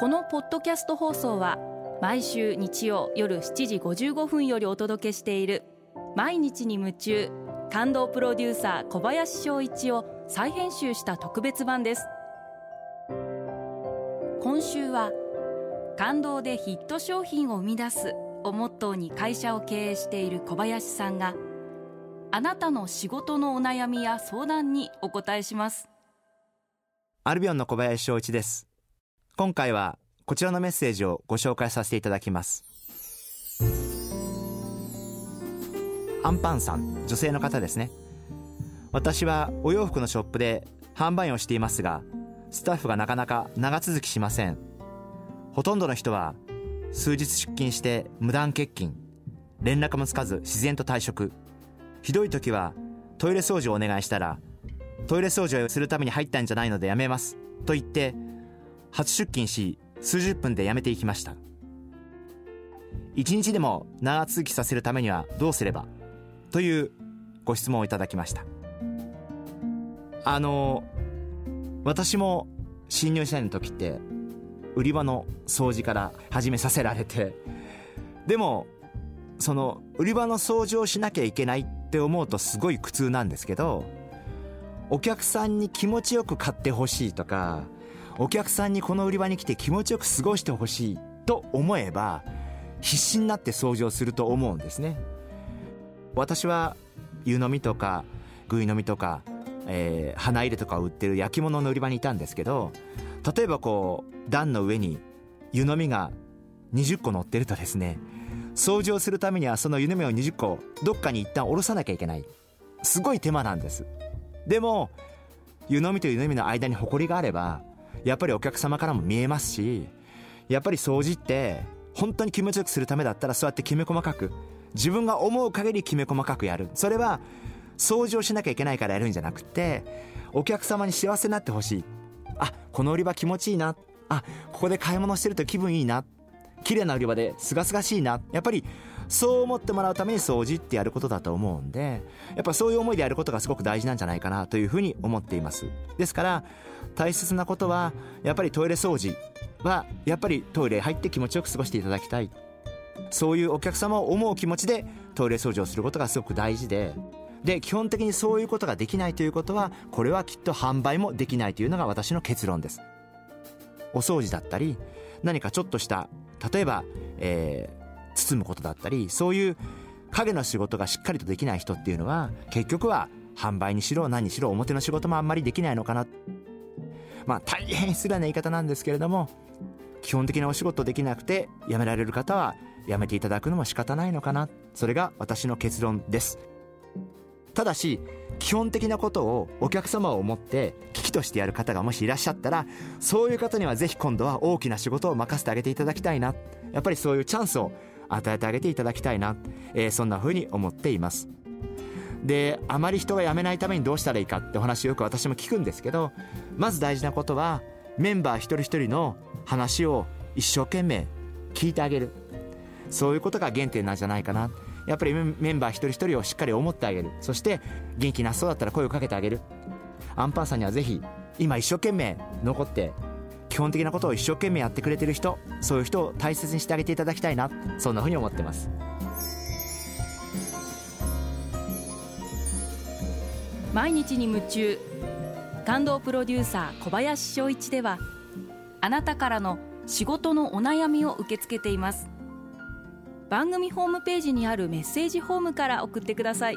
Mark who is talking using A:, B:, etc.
A: このポッドキャスト放送は毎週日曜夜7時55分よりお届けしている毎日に夢中感動プロデューサー小林翔一を再編集した特別版です。今週は感動でヒット商品を生み出すをモットーに会社を経営している小林さんがあなたの仕事のお悩みや相談にお答えします。
B: アルビオンの小林翔一です。今回はこちらのメッセージをご紹介させていただきます。アンパンさん女性の方ですね。私はお洋服のショップで販売をしていますがスタッフがなかなか長続きしません。ほとんどの人は数日出勤して無断欠勤。連絡もつかず自然と退職。ひどい時はトイレ掃除をお願いしたらトイレ掃除をするために入ったんじゃないのでやめます。と言って初出勤し数十分で辞めていきました。一日でも長続きさせるためにはどうすれば？というご質問をいただきました。あの私も新入社員の時って売り場の掃除から始めさせられてでもその売り場の掃除をしなきゃいけないって思うとすごい苦痛なんですけどお客さんに気持ちよく買ってほしいとかお客さんにこの売り場に来て気持ちよく過ごしてほしいと思えば必死になって掃除をすると思うんですね。私は湯飲みとかぐい飲みとか、えー、花入れとかを売ってる焼き物の売り場にいたんですけど例えばこう段の上に湯飲みが20個乗ってるとですね掃除をするためにはその湯飲みを20個どっかに一旦下ろさなきゃいけない。すごい手間なんです。でも湯飲みと湯飲みの間に埃があればやっぱりお客様からも見えますしやっぱり掃除って本当に気持ちよくするためだったらそうやってきめ細かく自分が思う限りきめ細かくやる。それは掃除をしなきゃいけないからやるんじゃなくてお客様に幸せになってほしい。あこの売り場気持ちいいな。あここで買い物してると気分いいな。綺麗な売り場で清々しいな。やっぱりそう思ってもらうために掃除ってやることだと思うんでやっぱそういう思いでやることがすごく大事なんじゃないかなというふうに思っています。ですから大切なことはやっぱりトイレ掃除はやっぱりトイレ入って気持ちよく過ごしていただきたい。そういうお客様を思う気持ちでトイレ掃除をすることがすごく大事で。で基本的にそういうことができないということはこれはきっと販売もできないというのが私の結論です。お掃除だったり何かちょっとした例えば、えー、包むことだったりそういう影の仕事がしっかりとできない人っていうのは結局は販売にしろ何にしろ表の仕事もあんまりできないのかな。まあ大変失礼な言い方なんですけれども基本的なお仕事できなくて辞められる方は辞めていただくのも仕方ないのかな。それが私の結論です。ただし基本的なことをお客様を思って危機としてやる方がもしいらっしゃったらそういう方にはぜひ今度は大きな仕事を任せてあげていただきたいな。やっぱりそういうチャンスを与えてあげていただきたいな、えー、そんな風に思っています。であまり人が辞めないためにどうしたらいいかってお話をよく私も聞くんですけどまず大事なことはメンバー一人一人の話を一生懸命聞いてあげる。そういうことが原点なんじゃないかな。やっぱりメンバー一人一人をしっかり思ってあげる。そして元気なそうだったら声をかけてあげる。アンパンさんにはぜひ今一生懸命残って基本的なことを一生懸命やってくれてる人そういう人を大切にしてあげていただきたいなそんなふうに思ってます。
A: 毎日に夢中感動プロデューサー小林翔一ではあなたからの仕事のお悩みを受け付けています。番組ホームページにあるメッセージフォームから送ってください。